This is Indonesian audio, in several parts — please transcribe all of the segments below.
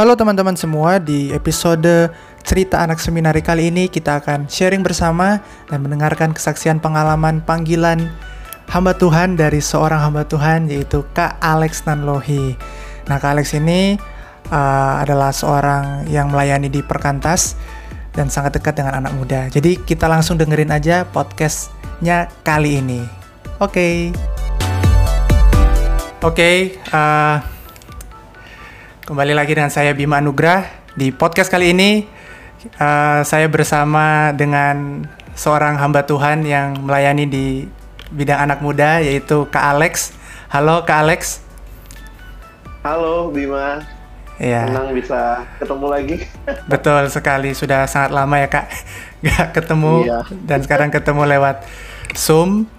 Halo teman-teman semua, di episode cerita anak seminari kali ini kita akan sharing bersama dan mendengarkan kesaksian pengalaman panggilan hamba Tuhan dari seorang hamba Tuhan yaitu Kak Alex Nanlohi. Nah, Kak Alex ini uh, adalah seorang yang melayani di Perkantas dan sangat dekat dengan anak muda. Jadi kita langsung dengerin aja podcastnya kali ini. Oke. Okay. Oke, okay, uh, kembali lagi dengan saya Bima Anugrah di podcast kali ini. Uh, saya bersama dengan seorang hamba Tuhan yang melayani di bidang anak muda yaitu Kak Alex. Halo Kak Alex. Halo Bima. Iya. Senang bisa ketemu lagi. Betul sekali, sudah sangat lama ya kak, nggak ketemu iya. dan sekarang ketemu lewat Zoom.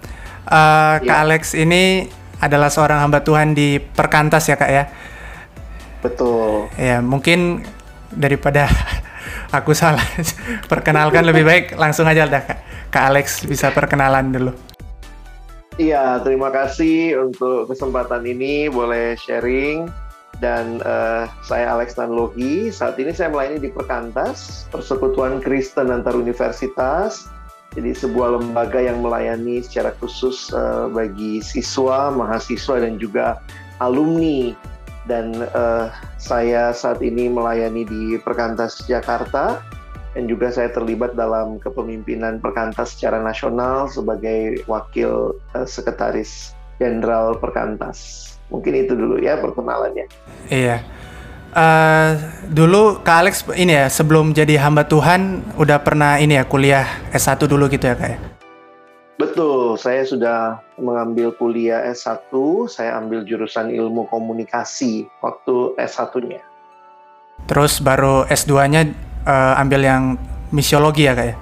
Uh, iya. Kak Alex ini adalah seorang hamba Tuhan di Perkantas ya kak ya. Betul. Ya mungkin daripada aku salah perkenalkan lebih baik langsung aja dah kak. Kak Alex bisa perkenalan dulu. Iya, terima kasih untuk kesempatan ini boleh sharing dan uh, saya Alex Nanlohi. Saat ini saya melayani di Perkantas, Persekutuan Kristen Antar Universitas jadi sebuah lembaga yang melayani secara khusus uh, bagi siswa, mahasiswa dan juga alumni. Dan uh, saya saat ini melayani di Perkantas Jakarta dan juga saya terlibat dalam kepemimpinan Perkantas secara nasional sebagai wakil uh, sekretaris jenderal Perkantas. Mungkin itu dulu ya perkenalannya. Iya. Uh, dulu Kak Alex ini ya sebelum jadi hamba Tuhan udah pernah ini ya kuliah S1 dulu gitu ya Kak ya? Betul, saya sudah mengambil kuliah S1, saya ambil jurusan ilmu komunikasi waktu S1-nya. Terus baru S2-nya uh, eh, ambil yang misiologi ya Kak ya?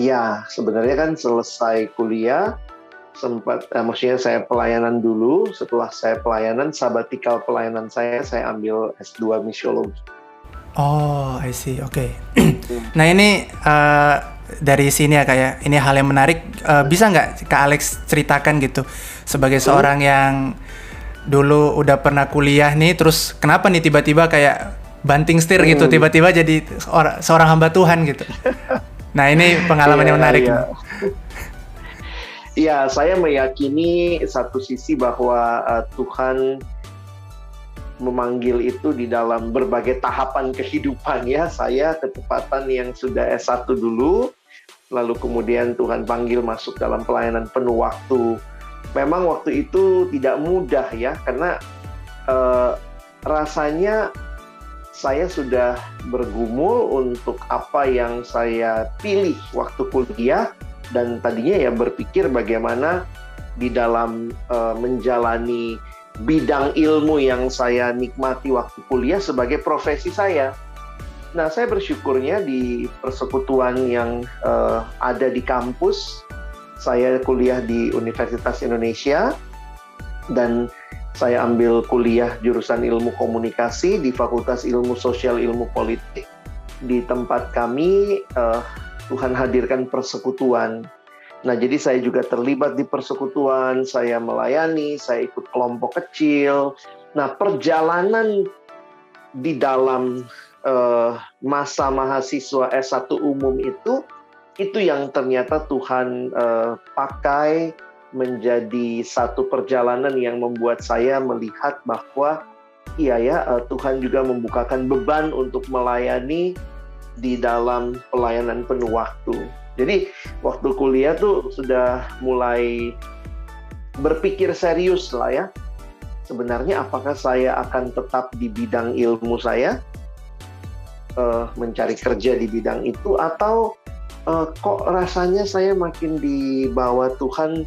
Iya, sebenarnya kan selesai kuliah sempat eh, maksudnya saya pelayanan dulu setelah saya pelayanan sabatikal pelayanan saya saya ambil S2 misiologi. Oh, I see. Oke. Okay. nah, ini uh, dari sini ya kayak ya. ini hal yang menarik uh, bisa nggak Kak Alex ceritakan gitu sebagai seorang yang dulu udah pernah kuliah nih terus kenapa nih tiba-tiba kayak banting setir gitu hmm. tiba-tiba jadi seorang, seorang hamba Tuhan gitu. Nah, ini pengalaman yeah, yang menarik. Yeah. Iya, saya meyakini satu sisi bahwa uh, Tuhan memanggil itu di dalam berbagai tahapan kehidupan ya. Saya ketepatan yang sudah S1 dulu, lalu kemudian Tuhan panggil masuk dalam pelayanan penuh waktu. Memang waktu itu tidak mudah ya, karena uh, rasanya saya sudah bergumul untuk apa yang saya pilih waktu kuliah dan tadinya ya berpikir bagaimana di dalam uh, menjalani bidang ilmu yang saya nikmati waktu kuliah sebagai profesi saya. Nah, saya bersyukurnya di persekutuan yang uh, ada di kampus. Saya kuliah di Universitas Indonesia dan saya ambil kuliah jurusan ilmu komunikasi di Fakultas Ilmu Sosial Ilmu Politik. Di tempat kami uh, Tuhan hadirkan persekutuan. Nah, jadi saya juga terlibat di persekutuan, saya melayani, saya ikut kelompok kecil. Nah, perjalanan di dalam uh, masa mahasiswa S1 umum itu itu yang ternyata Tuhan uh, pakai menjadi satu perjalanan yang membuat saya melihat bahwa iya ya uh, Tuhan juga membukakan beban untuk melayani di dalam pelayanan penuh waktu. Jadi waktu kuliah tuh sudah mulai berpikir serius lah ya. Sebenarnya apakah saya akan tetap di bidang ilmu saya, uh, mencari kerja di bidang itu, atau uh, kok rasanya saya makin dibawa Tuhan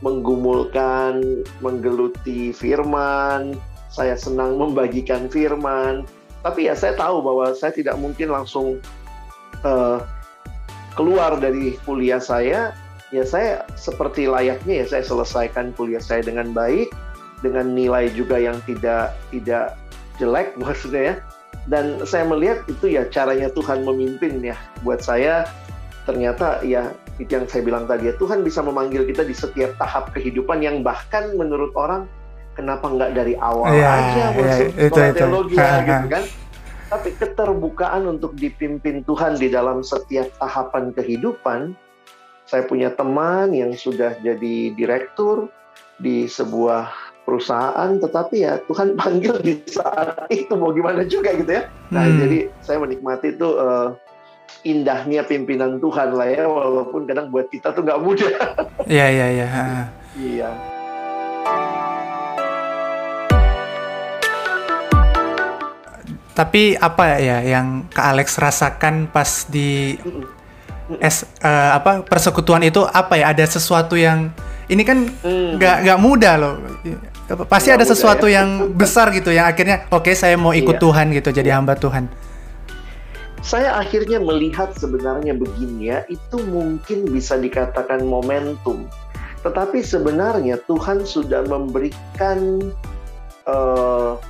menggumulkan, menggeluti firman, saya senang membagikan firman, tapi ya saya tahu bahwa saya tidak mungkin langsung uh, keluar dari kuliah saya. Ya saya seperti layaknya ya saya selesaikan kuliah saya dengan baik dengan nilai juga yang tidak tidak jelek maksudnya ya dan saya melihat itu ya caranya Tuhan memimpin ya buat saya ternyata ya itu yang saya bilang tadi ya Tuhan bisa memanggil kita di setiap tahap kehidupan yang bahkan menurut orang kenapa nggak dari awal ya, aja ya, masuk itu, itu. teologi gitu kan Tapi keterbukaan untuk dipimpin Tuhan di dalam setiap tahapan kehidupan. Saya punya teman yang sudah jadi direktur di sebuah perusahaan, tetapi ya Tuhan panggil di saat itu mau gimana juga gitu ya. Nah, hmm. jadi saya menikmati itu uh, indahnya pimpinan Tuhan lah ya, walaupun kadang buat kita tuh nggak mudah. Iya iya iya. Iya. Tapi apa ya yang Kak Alex rasakan pas di es uh, apa persekutuan itu apa ya ada sesuatu yang ini kan mm. nggak mm. nggak mudah loh pasti ada sesuatu ya. yang besar gitu yang akhirnya oke okay, saya mau ikut iya. Tuhan gitu jadi hamba Tuhan saya akhirnya melihat sebenarnya begini ya itu mungkin bisa dikatakan momentum tetapi sebenarnya Tuhan sudah memberikan uh,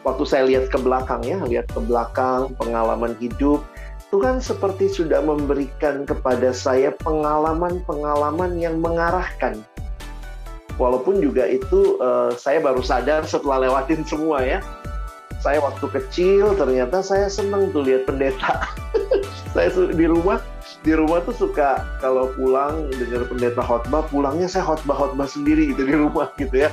waktu saya lihat ke belakang ya, lihat ke belakang pengalaman hidup, Tuhan seperti sudah memberikan kepada saya pengalaman-pengalaman yang mengarahkan. Walaupun juga itu uh, saya baru sadar setelah lewatin semua ya. Saya waktu kecil ternyata saya senang tuh lihat pendeta. saya di rumah di rumah tuh suka kalau pulang dengar pendeta khotbah pulangnya saya khotbah khotbah sendiri gitu di rumah gitu ya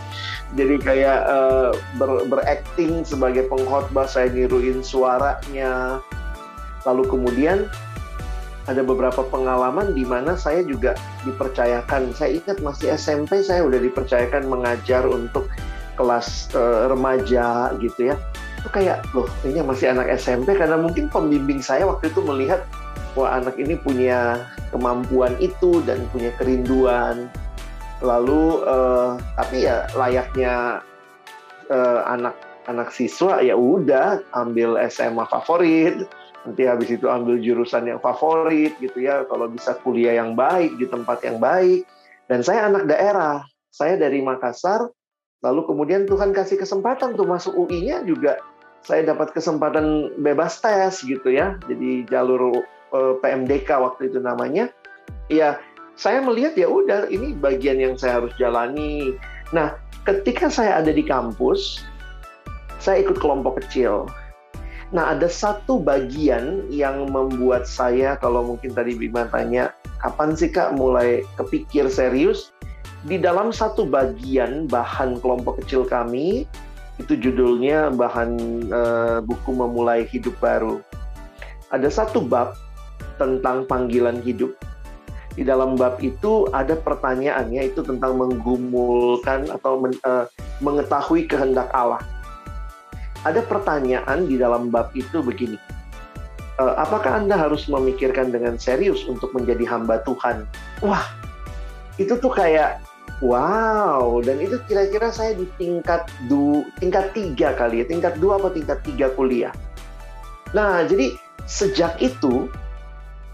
jadi kayak uh, ber, berakting sebagai pengkhotbah saya niruin suaranya lalu kemudian ada beberapa pengalaman di mana saya juga dipercayakan. Saya ingat masih SMP saya udah dipercayakan mengajar untuk kelas uh, remaja gitu ya. Itu kayak loh ini masih anak SMP karena mungkin pembimbing saya waktu itu melihat wah anak ini punya kemampuan itu dan punya kerinduan. Lalu uh, tapi ya layaknya uh, anak anak siswa ya udah ambil SMA favorit, nanti habis itu ambil jurusan yang favorit gitu ya. Kalau bisa kuliah yang baik di tempat yang baik. Dan saya anak daerah, saya dari Makassar. Lalu kemudian Tuhan kasih kesempatan tuh masuk UI-nya juga saya dapat kesempatan bebas tes gitu ya. Jadi jalur Eh, PMDK waktu itu namanya, ya saya melihat ya udah ini bagian yang saya harus jalani. Nah, ketika saya ada di kampus, saya ikut kelompok kecil. Nah, ada satu bagian yang membuat saya kalau mungkin tadi Bima tanya, kapan sih Kak mulai kepikir serius? Di dalam satu bagian bahan kelompok kecil kami, itu judulnya bahan uh, buku memulai hidup baru. Ada satu bab tentang panggilan hidup. Di dalam bab itu ada pertanyaannya itu tentang menggumulkan atau men, uh, mengetahui kehendak Allah. Ada pertanyaan di dalam bab itu begini. Uh, apakah Anda harus memikirkan dengan serius untuk menjadi hamba Tuhan? Wah, itu tuh kayak wow dan itu kira-kira saya di tingkat du tingkat tiga kali ya tingkat dua atau tingkat tiga kuliah. Nah jadi sejak itu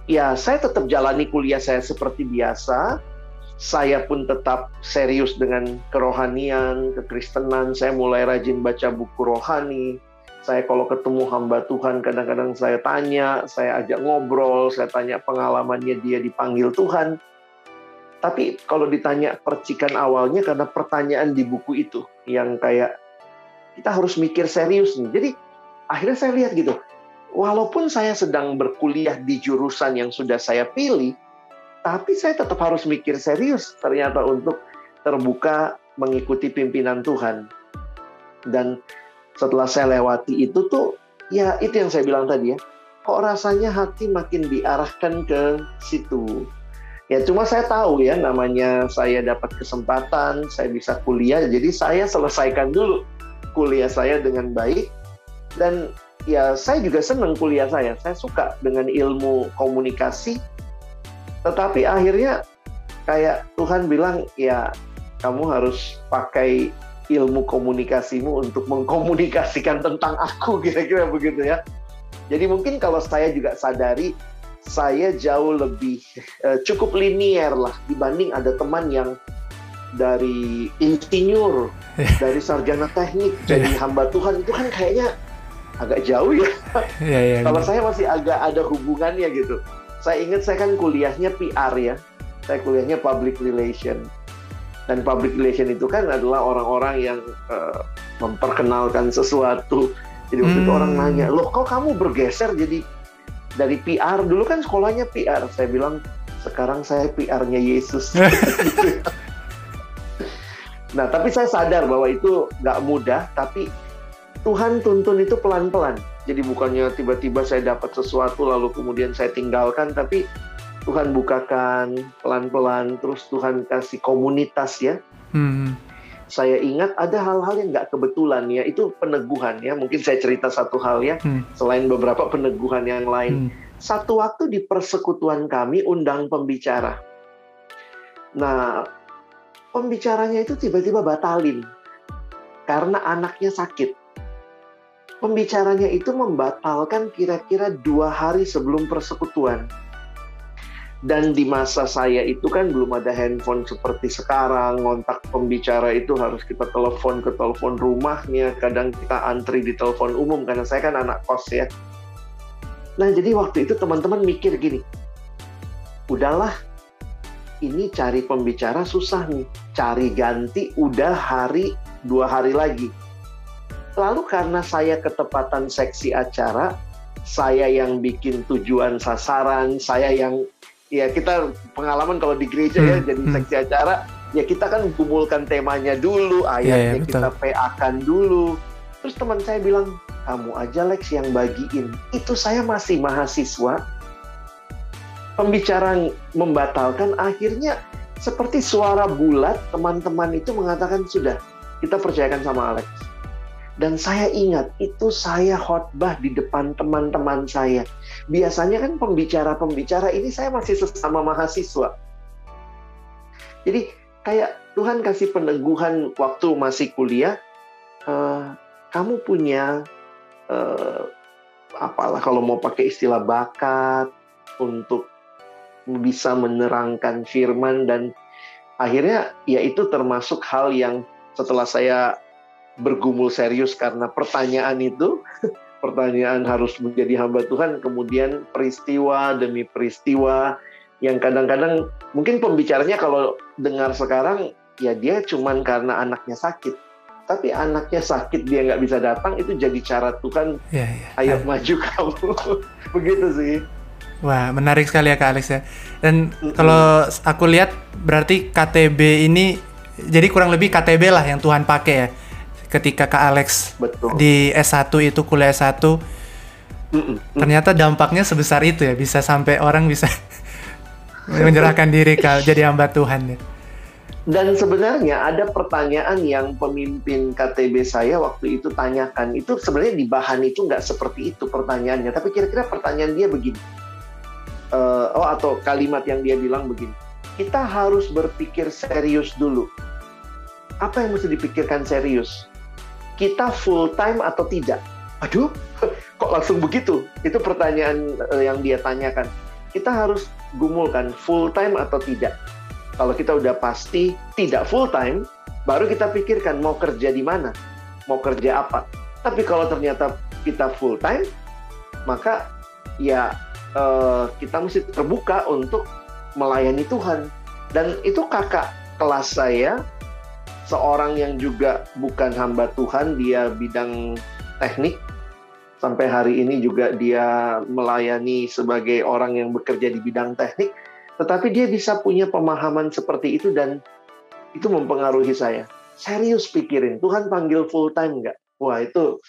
ya saya tetap jalani kuliah saya seperti biasa. Saya pun tetap serius dengan kerohanian, kekristenan. Saya mulai rajin baca buku rohani. Saya kalau ketemu hamba Tuhan, kadang-kadang saya tanya, saya ajak ngobrol, saya tanya pengalamannya dia dipanggil Tuhan. Tapi kalau ditanya percikan awalnya karena pertanyaan di buku itu yang kayak kita harus mikir serius nih. Jadi akhirnya saya lihat gitu, walaupun saya sedang berkuliah di jurusan yang sudah saya pilih, tapi saya tetap harus mikir serius ternyata untuk terbuka mengikuti pimpinan Tuhan. Dan setelah saya lewati itu tuh, ya itu yang saya bilang tadi ya, kok rasanya hati makin diarahkan ke situ. Ya cuma saya tahu ya namanya saya dapat kesempatan, saya bisa kuliah, jadi saya selesaikan dulu kuliah saya dengan baik dan ya saya juga senang kuliah saya. Saya suka dengan ilmu komunikasi. Tetapi akhirnya kayak Tuhan bilang ya kamu harus pakai ilmu komunikasimu untuk mengkomunikasikan tentang aku kira-kira begitu ya. Jadi mungkin kalau saya juga sadari saya jauh lebih uh, cukup linier lah dibanding ada teman yang dari insinyur, dari sarjana teknik jadi hamba Tuhan itu kan kayaknya agak jauh ya. ya, ya Kalau saya masih agak ada hubungannya gitu. Saya ingat saya kan kuliahnya PR ya. Saya kuliahnya public relation. Dan public relation itu kan adalah orang-orang yang uh, memperkenalkan sesuatu Jadi waktu hmm. itu orang nanya, loh kok kamu bergeser jadi dari PR dulu kan sekolahnya PR. Saya bilang sekarang saya PR-nya Yesus. nah tapi saya sadar bahwa itu nggak mudah, tapi Tuhan tuntun itu pelan-pelan. Jadi bukannya tiba-tiba saya dapat sesuatu lalu kemudian saya tinggalkan, tapi Tuhan bukakan pelan-pelan, terus Tuhan kasih komunitas ya. Hmm. Saya ingat ada hal-hal yang nggak kebetulan ya, itu peneguhan ya. Mungkin saya cerita satu hal ya, hmm. selain beberapa peneguhan yang lain. Hmm. Satu waktu di persekutuan kami undang pembicara. Nah, pembicaranya itu tiba-tiba batalin karena anaknya sakit pembicaranya itu membatalkan kira-kira dua hari sebelum persekutuan. Dan di masa saya itu kan belum ada handphone seperti sekarang, ngontak pembicara itu harus kita telepon ke telepon rumahnya, kadang kita antri di telepon umum karena saya kan anak kos ya. Nah jadi waktu itu teman-teman mikir gini, udahlah ini cari pembicara susah nih, cari ganti udah hari dua hari lagi Lalu karena saya ketepatan seksi acara, saya yang bikin tujuan sasaran, saya yang ya kita pengalaman kalau di gereja ya, hmm. jadi hmm. seksi acara, ya kita kan kumpulkan temanya dulu, ayatnya yeah, yeah, kita PA-kan dulu. Terus teman saya bilang, kamu aja Lex yang bagiin. Itu saya masih mahasiswa. Pembicara membatalkan, akhirnya seperti suara bulat, teman-teman itu mengatakan, sudah, kita percayakan sama Alex dan saya ingat itu saya khotbah di depan teman-teman saya. Biasanya kan pembicara-pembicara ini saya masih sesama mahasiswa. Jadi kayak Tuhan kasih peneguhan waktu masih kuliah. Uh, kamu punya uh, apalah kalau mau pakai istilah bakat untuk bisa menerangkan firman dan akhirnya ya itu termasuk hal yang setelah saya bergumul serius karena pertanyaan itu, pertanyaan harus menjadi hamba Tuhan, kemudian peristiwa demi peristiwa yang kadang-kadang mungkin pembicaranya kalau dengar sekarang ya dia cuman karena anaknya sakit. Tapi anaknya sakit dia nggak bisa datang itu jadi cara Tuhan. Ya, ya. Ayo ya. maju kamu. Begitu sih. Wah, menarik sekali ya Kak Alex ya. Dan mm -hmm. kalau aku lihat berarti KTB ini jadi kurang lebih KTB lah yang Tuhan pakai ya ketika Kak Alex Betul. di S1 itu kuliah S1 mm -mm. ternyata dampaknya sebesar itu ya bisa sampai orang bisa menyerahkan diri ke jadi hamba Tuhan ya. Dan sebenarnya ada pertanyaan yang pemimpin KTB saya waktu itu tanyakan. Itu sebenarnya di bahan itu nggak seperti itu pertanyaannya. Tapi kira-kira pertanyaan dia begini. Uh, oh atau kalimat yang dia bilang begini. Kita harus berpikir serius dulu. Apa yang mesti dipikirkan serius? Kita full time atau tidak? Aduh, kok langsung begitu? Itu pertanyaan eh, yang dia tanyakan. Kita harus gumulkan full time atau tidak. Kalau kita udah pasti tidak full time, baru kita pikirkan mau kerja di mana, mau kerja apa. Tapi kalau ternyata kita full time, maka ya uh, kita mesti terbuka untuk melayani Tuhan. Dan itu kakak kelas saya seorang yang juga bukan hamba Tuhan, dia bidang teknik. Sampai hari ini juga dia melayani sebagai orang yang bekerja di bidang teknik. Tetapi dia bisa punya pemahaman seperti itu dan itu mempengaruhi saya. Serius pikirin, Tuhan panggil full time nggak? Wah itu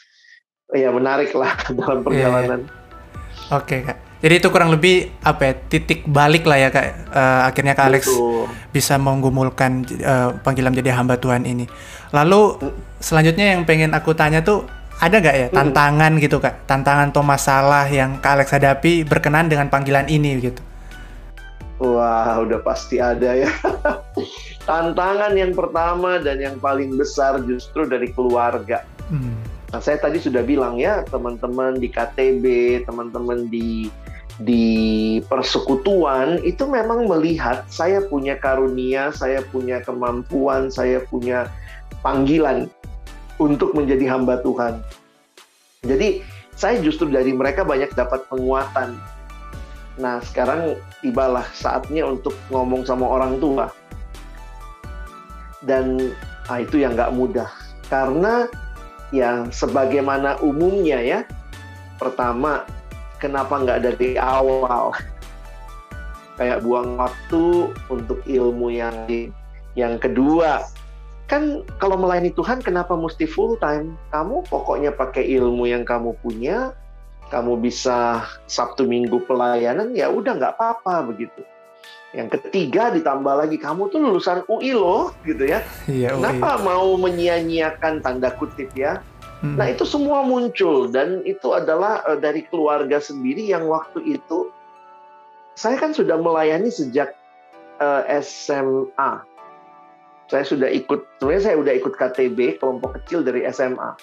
ya menarik lah dalam perjalanan. Yeah, yeah. Oke okay, kak. Jadi itu kurang lebih apa ya titik balik lah ya kak. Uh, akhirnya kak Alex Betul. bisa menggumulkan uh, panggilan menjadi hamba Tuhan ini. Lalu selanjutnya yang pengen aku tanya tuh ada nggak ya tantangan gitu kak? Tantangan atau masalah yang kak Alex hadapi berkenan dengan panggilan ini gitu? Wah udah pasti ada ya. Tantangan yang pertama dan yang paling besar justru dari keluarga. Hmm. Nah, saya tadi sudah bilang ya, teman-teman di KTB, teman-teman di di persekutuan itu memang melihat saya punya karunia, saya punya kemampuan, saya punya panggilan untuk menjadi hamba Tuhan. Jadi saya justru dari mereka banyak dapat penguatan. Nah sekarang tibalah saatnya untuk ngomong sama orang tua. Dan nah itu yang nggak mudah. Karena yang sebagaimana umumnya ya. Pertama, kenapa nggak dari awal? Kayak buang waktu untuk ilmu yang yang kedua, kan kalau melayani Tuhan kenapa mesti full time? Kamu pokoknya pakai ilmu yang kamu punya, kamu bisa Sabtu Minggu pelayanan ya udah nggak apa-apa begitu. Yang ketiga ditambah lagi kamu tuh lulusan UI loh gitu ya. Iya, Kenapa mau menyia-nyiakan tanda kutip ya? Hmm. Nah itu semua muncul dan itu adalah uh, dari keluarga sendiri yang waktu itu saya kan sudah melayani sejak uh, eh, SMA. Saya sudah ikut, sebenarnya saya sudah ikut KTB kelompok kecil dari SMA.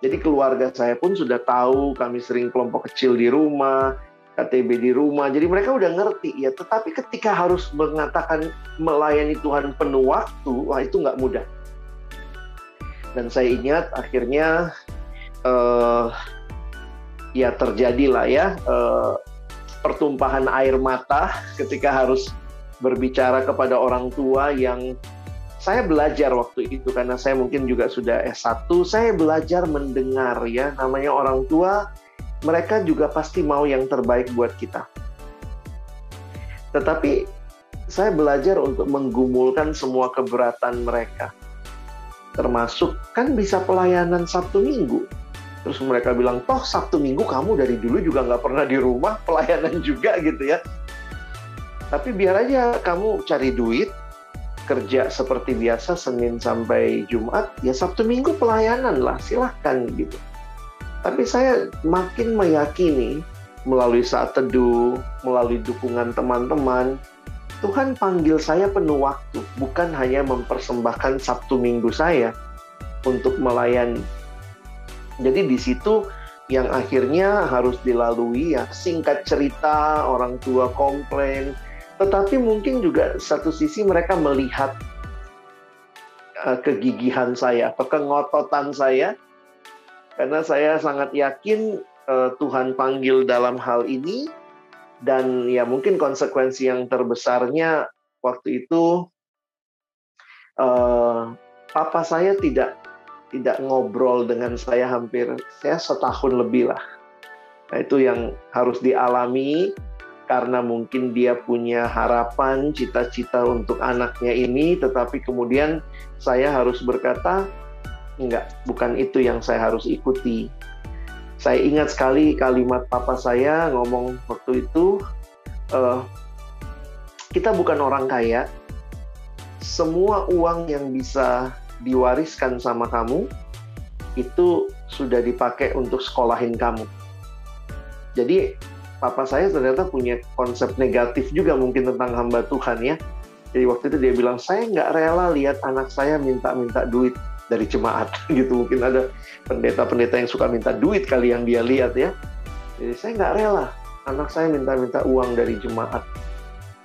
Jadi keluarga saya pun sudah tahu kami sering kelompok kecil di rumah, KTB di rumah. Jadi mereka udah ngerti ya. Tetapi ketika harus mengatakan melayani Tuhan penuh waktu, wah itu nggak mudah. Dan saya ingat akhirnya uh, ya terjadilah ya uh, pertumpahan air mata ketika harus berbicara kepada orang tua yang saya belajar waktu itu karena saya mungkin juga sudah S1, saya belajar mendengar ya namanya orang tua mereka juga pasti mau yang terbaik buat kita. Tetapi saya belajar untuk menggumulkan semua keberatan mereka. Termasuk kan bisa pelayanan Sabtu Minggu. Terus mereka bilang, toh Sabtu Minggu kamu dari dulu juga nggak pernah di rumah, pelayanan juga gitu ya. Tapi biar aja kamu cari duit, kerja seperti biasa Senin sampai Jumat, ya Sabtu Minggu pelayanan lah, silahkan gitu. Tapi saya makin meyakini melalui saat teduh, melalui dukungan teman-teman, Tuhan panggil saya penuh waktu, bukan hanya mempersembahkan Sabtu Minggu saya untuk melayani. Jadi di situ yang akhirnya harus dilalui ya singkat cerita orang tua komplain, tetapi mungkin juga satu sisi mereka melihat uh, kegigihan saya atau kengototan saya karena saya sangat yakin uh, Tuhan panggil dalam hal ini dan ya mungkin konsekuensi yang terbesarnya waktu itu uh, papa saya tidak tidak ngobrol dengan saya hampir saya setahun lebih lah. Nah itu yang harus dialami karena mungkin dia punya harapan, cita-cita untuk anaknya ini, tetapi kemudian saya harus berkata, Enggak, bukan itu yang saya harus ikuti. Saya ingat sekali kalimat papa saya ngomong waktu itu, uh, kita bukan orang kaya, semua uang yang bisa diwariskan sama kamu itu sudah dipakai untuk sekolahin kamu. Jadi papa saya ternyata punya konsep negatif juga mungkin tentang hamba Tuhan ya. Jadi waktu itu dia bilang, saya nggak rela lihat anak saya minta-minta duit dari jemaat gitu mungkin ada pendeta-pendeta yang suka minta duit kali yang dia lihat ya. Jadi saya nggak rela. Anak saya minta-minta uang dari jemaat.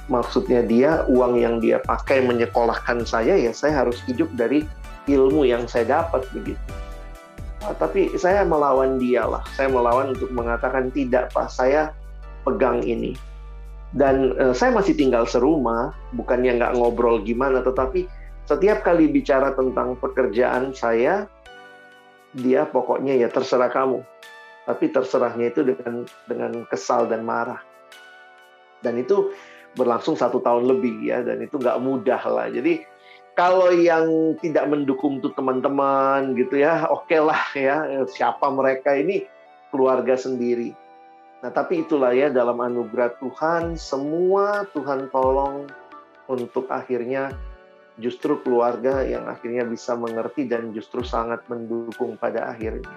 Maksudnya dia uang yang dia pakai menyekolahkan saya ya saya harus hidup dari ilmu yang saya dapat begitu. Nah, tapi saya melawan dia lah. Saya melawan untuk mengatakan tidak pak saya pegang ini. Dan uh, saya masih tinggal serumah bukannya nggak ngobrol gimana tetapi setiap kali bicara tentang pekerjaan saya, dia pokoknya ya terserah kamu. Tapi terserahnya itu dengan dengan kesal dan marah. Dan itu berlangsung satu tahun lebih ya, dan itu nggak mudah lah. Jadi kalau yang tidak mendukung tuh teman-teman gitu ya, oke okay lah ya, siapa mereka ini keluarga sendiri. Nah tapi itulah ya dalam anugerah Tuhan, semua Tuhan tolong untuk akhirnya justru keluarga yang akhirnya bisa mengerti dan justru sangat mendukung pada akhirnya.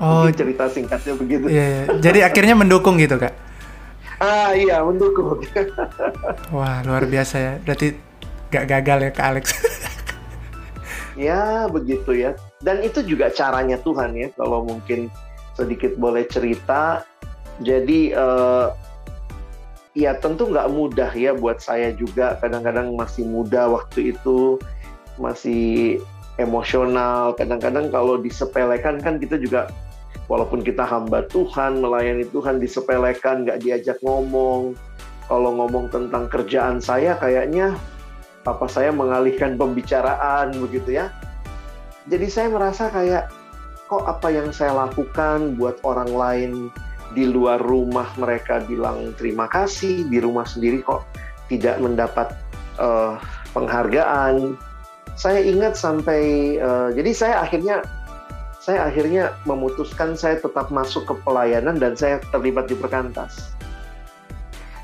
Oh, Mungkin cerita singkatnya begitu. Iya, iya. Jadi akhirnya mendukung gitu, Kak? Ah, iya, mendukung. Wah, luar biasa ya. Berarti gak gagal ya, Kak Alex? ya, begitu ya. Dan itu juga caranya Tuhan ya, kalau mungkin sedikit boleh cerita. Jadi, uh, ya tentu nggak mudah ya buat saya juga. Kadang-kadang masih muda waktu itu masih emosional. Kadang-kadang kalau disepelekan kan kita juga walaupun kita hamba Tuhan melayani Tuhan disepelekan nggak diajak ngomong. Kalau ngomong tentang kerjaan saya kayaknya papa saya mengalihkan pembicaraan begitu ya. Jadi saya merasa kayak kok apa yang saya lakukan buat orang lain di luar rumah mereka bilang terima kasih, di rumah sendiri kok tidak mendapat uh, penghargaan. Saya ingat sampai uh, jadi saya akhirnya saya akhirnya memutuskan saya tetap masuk ke pelayanan dan saya terlibat di perkantas.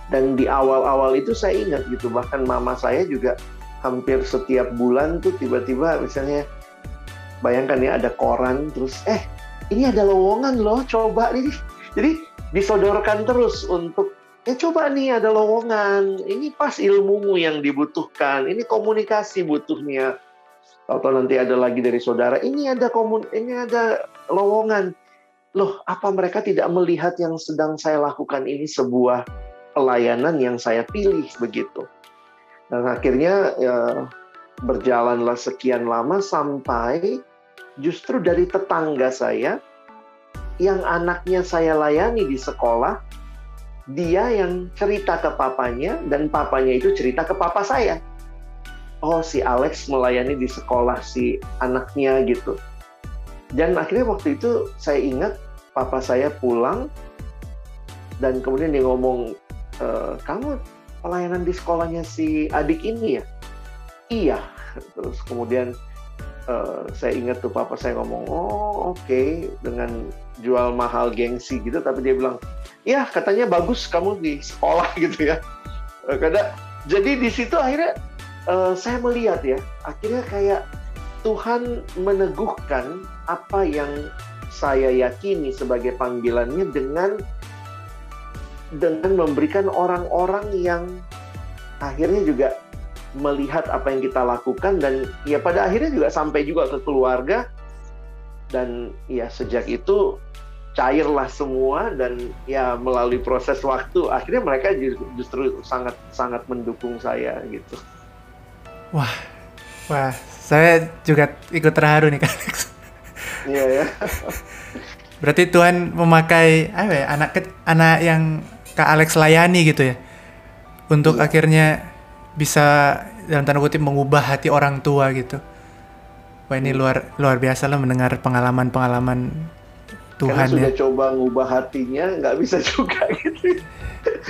Dan di awal-awal itu saya ingat gitu bahkan mama saya juga hampir setiap bulan tuh tiba-tiba misalnya bayangkan ya ada koran terus eh ini ada lowongan loh coba nih jadi disodorkan terus untuk ya coba nih ada lowongan. Ini pas ilmumu yang dibutuhkan. Ini komunikasi butuhnya. Atau nanti ada lagi dari saudara ini ada komun ini ada lowongan. Loh apa mereka tidak melihat yang sedang saya lakukan ini sebuah pelayanan yang saya pilih begitu? Dan akhirnya ya, berjalanlah sekian lama sampai justru dari tetangga saya yang anaknya saya layani di sekolah dia yang cerita ke papanya dan papanya itu cerita ke papa saya oh si Alex melayani di sekolah si anaknya gitu. Dan akhirnya waktu itu saya ingat papa saya pulang dan kemudian dia ngomong, e, kamu pelayanan di sekolahnya si adik ini ya? Iya. Terus kemudian uh, saya ingat tuh papa saya ngomong, oh oke okay. dengan jual mahal gengsi gitu, tapi dia bilang, ya katanya bagus kamu di sekolah gitu ya. Karena jadi di situ akhirnya uh, saya melihat ya, akhirnya kayak Tuhan meneguhkan apa yang saya yakini sebagai panggilannya dengan dengan memberikan orang-orang yang akhirnya juga melihat apa yang kita lakukan dan ya pada akhirnya juga sampai juga ke keluarga dan ya sejak itu cairlah semua dan ya melalui proses waktu akhirnya mereka justru sangat sangat mendukung saya gitu. Wah, wah, saya juga ikut terharu nih Kak Alex. Iya ya. Berarti Tuhan memakai apa ya anak anak yang Kak Alex layani gitu ya, untuk iya. akhirnya bisa dalam tanda kutip mengubah hati orang tua gitu. Wah ini iya. luar luar biasa lah mendengar pengalaman-pengalaman Tuhan Karena sudah ya. coba ngubah hatinya nggak bisa juga gitu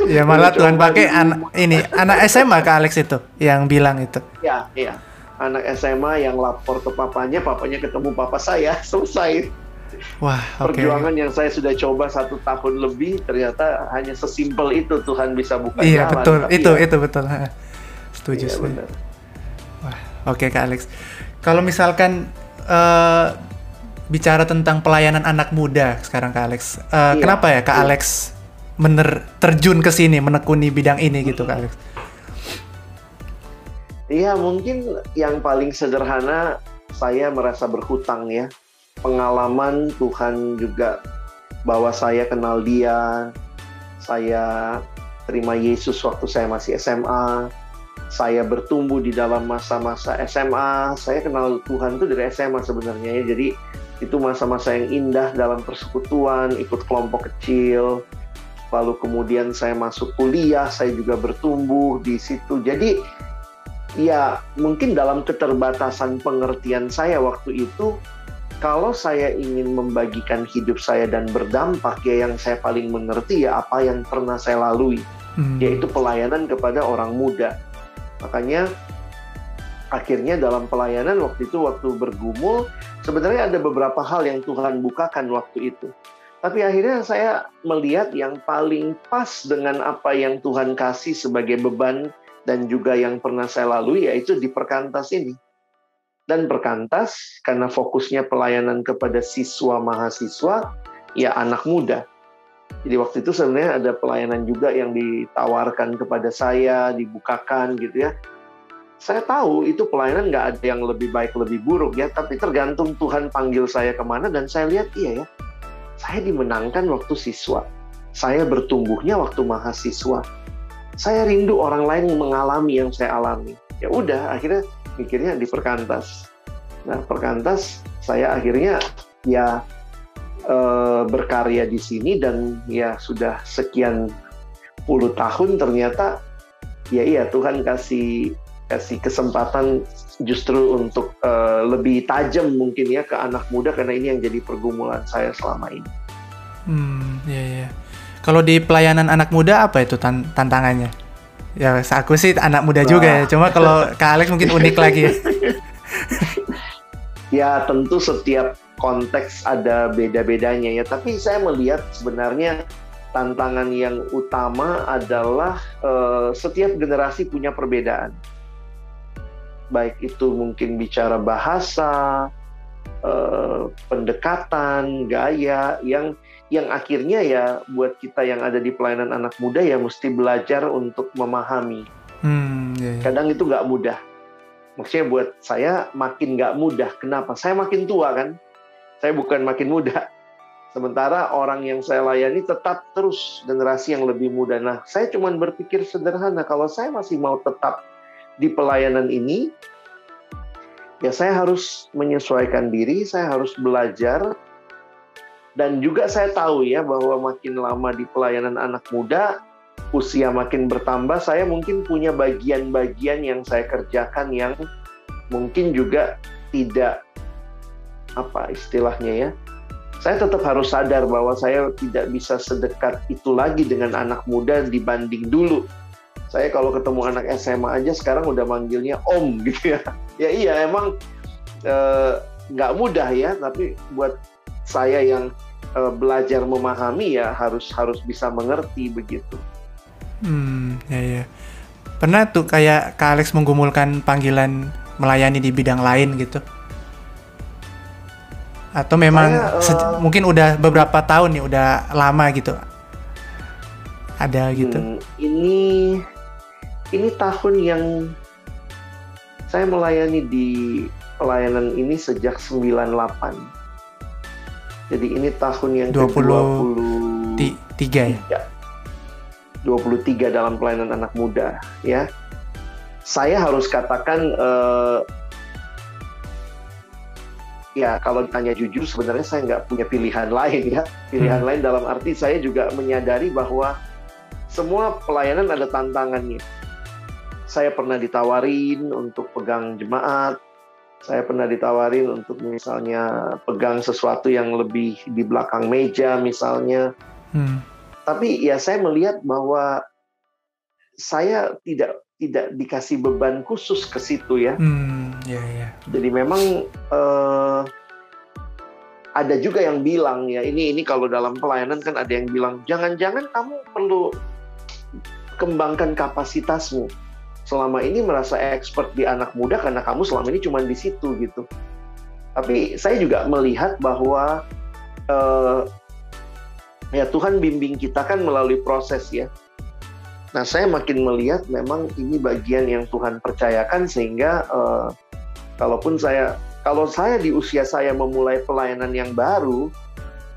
ya malah Tuhan pakai anak ini anak SMA ke Alex itu yang bilang itu. Ya, iya. Anak SMA yang lapor ke papanya, papanya ketemu papa saya, selesai. Wah, okay. perjuangan yang saya sudah coba satu tahun lebih ternyata hanya sesimpel itu Tuhan bisa buka iya, jalan. Iya betul, itu ya. itu betul. Setuju. Iya. Wah, oke okay, Kak Alex. Kalau misalkan uh, bicara tentang pelayanan anak muda sekarang Kak Alex, uh, iya, kenapa ya Kak iya. Alex mener terjun ke sini menekuni bidang ini gitu Kak Alex? Iya mungkin yang paling sederhana saya merasa berhutang ya pengalaman Tuhan juga bahwa saya kenal dia saya terima Yesus waktu saya masih SMA saya bertumbuh di dalam masa-masa SMA saya kenal Tuhan itu dari SMA sebenarnya ya jadi itu masa-masa yang indah dalam persekutuan ikut kelompok kecil lalu kemudian saya masuk kuliah, saya juga bertumbuh di situ. Jadi ya mungkin dalam keterbatasan pengertian saya waktu itu, kalau saya ingin membagikan hidup saya dan berdampak, ya yang saya paling mengerti ya apa yang pernah saya lalui, hmm. yaitu pelayanan kepada orang muda. Makanya akhirnya dalam pelayanan waktu itu waktu bergumul sebenarnya ada beberapa hal yang Tuhan bukakan waktu itu. Tapi akhirnya saya melihat yang paling pas dengan apa yang Tuhan kasih sebagai beban dan juga yang pernah saya lalui yaitu di perkantas ini. Dan perkantas karena fokusnya pelayanan kepada siswa mahasiswa, ya anak muda. Jadi waktu itu sebenarnya ada pelayanan juga yang ditawarkan kepada saya, dibukakan gitu ya. Saya tahu itu pelayanan nggak ada yang lebih baik, lebih buruk ya, tapi tergantung Tuhan panggil saya ke mana dan saya lihat iya ya, saya dimenangkan waktu siswa. Saya bertumbuhnya waktu mahasiswa. Saya rindu orang lain mengalami yang saya alami. Ya udah, akhirnya mikirnya di perkantas. Nah, perkantas saya akhirnya ya e, berkarya di sini dan ya sudah sekian puluh tahun ternyata ya iya Tuhan kasih kasih kesempatan justru untuk uh, lebih tajam mungkin ya ke anak muda karena ini yang jadi pergumulan saya selama ini. Hmm, ya ya. Kalau di pelayanan anak muda apa itu tan tantangannya? Ya, aku sih anak muda Wah. juga ya. Cuma kalau Kak Alex mungkin unik lagi ya. ya, tentu setiap konteks ada beda-bedanya ya. Tapi saya melihat sebenarnya tantangan yang utama adalah uh, setiap generasi punya perbedaan baik itu mungkin bicara bahasa, eh, pendekatan, gaya yang yang akhirnya ya buat kita yang ada di pelayanan anak muda ya mesti belajar untuk memahami. Hmm, yeah, yeah. Kadang itu nggak mudah. Maksudnya buat saya makin nggak mudah. Kenapa? Saya makin tua kan. Saya bukan makin muda. Sementara orang yang saya layani tetap terus generasi yang lebih muda. Nah, saya cuma berpikir sederhana. Kalau saya masih mau tetap di pelayanan ini, ya saya harus menyesuaikan diri, saya harus belajar, dan juga saya tahu ya bahwa makin lama di pelayanan anak muda, usia makin bertambah, saya mungkin punya bagian-bagian yang saya kerjakan yang mungkin juga tidak apa istilahnya ya. Saya tetap harus sadar bahwa saya tidak bisa sedekat itu lagi dengan anak muda dibanding dulu saya kalau ketemu anak SMA aja sekarang udah manggilnya Om gitu ya. Ya iya emang eh, nggak uh, mudah ya, tapi buat saya yang uh, belajar memahami ya harus harus bisa mengerti begitu. Hmm, ya ya. Pernah tuh kayak Kak Alex menggumulkan panggilan melayani di bidang lain gitu? Atau memang saya, uh, mungkin udah beberapa tahun nih, udah lama gitu? Ada gitu? Hmm, ini ini tahun yang saya melayani di pelayanan ini sejak 98. Jadi ini tahun yang 20 ke-23 ya. 23 dalam pelayanan anak muda ya. Saya harus katakan uh, ya kalau ditanya jujur sebenarnya saya nggak punya pilihan lain ya. Pilihan hmm. lain dalam arti saya juga menyadari bahwa semua pelayanan ada tantangannya saya pernah ditawarin untuk pegang jemaat, saya pernah ditawarin untuk misalnya pegang sesuatu yang lebih di belakang meja misalnya. Hmm. Tapi ya saya melihat bahwa saya tidak tidak dikasih beban khusus ke situ ya. Hmm, yeah, yeah. Jadi memang uh, ada juga yang bilang ya ini ini kalau dalam pelayanan kan ada yang bilang jangan-jangan kamu perlu kembangkan kapasitasmu selama ini merasa expert di anak muda karena kamu selama ini cuma di situ gitu. Tapi saya juga melihat bahwa uh, ya Tuhan bimbing kita kan melalui proses ya. Nah saya makin melihat memang ini bagian yang Tuhan percayakan sehingga uh, kalaupun saya kalau saya di usia saya memulai pelayanan yang baru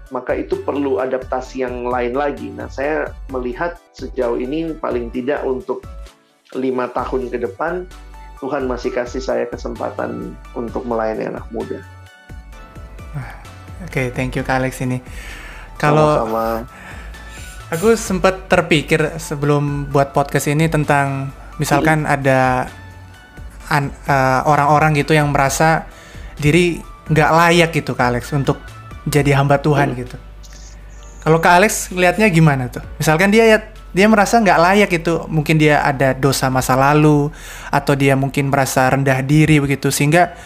maka itu perlu adaptasi yang lain lagi. Nah saya melihat sejauh ini paling tidak untuk lima tahun ke depan Tuhan masih kasih saya kesempatan untuk melayani anak muda. Oke, okay, thank you Kak Alex ini. Kalau aku sempat terpikir sebelum buat podcast ini tentang misalkan hmm. ada uh, orang-orang gitu yang merasa diri nggak layak gitu Kak Alex untuk jadi hamba Tuhan hmm. gitu. Kalau Kak Alex lihatnya gimana tuh? Misalkan dia ya dia merasa nggak layak itu mungkin dia ada dosa masa lalu atau dia mungkin merasa rendah diri begitu sehingga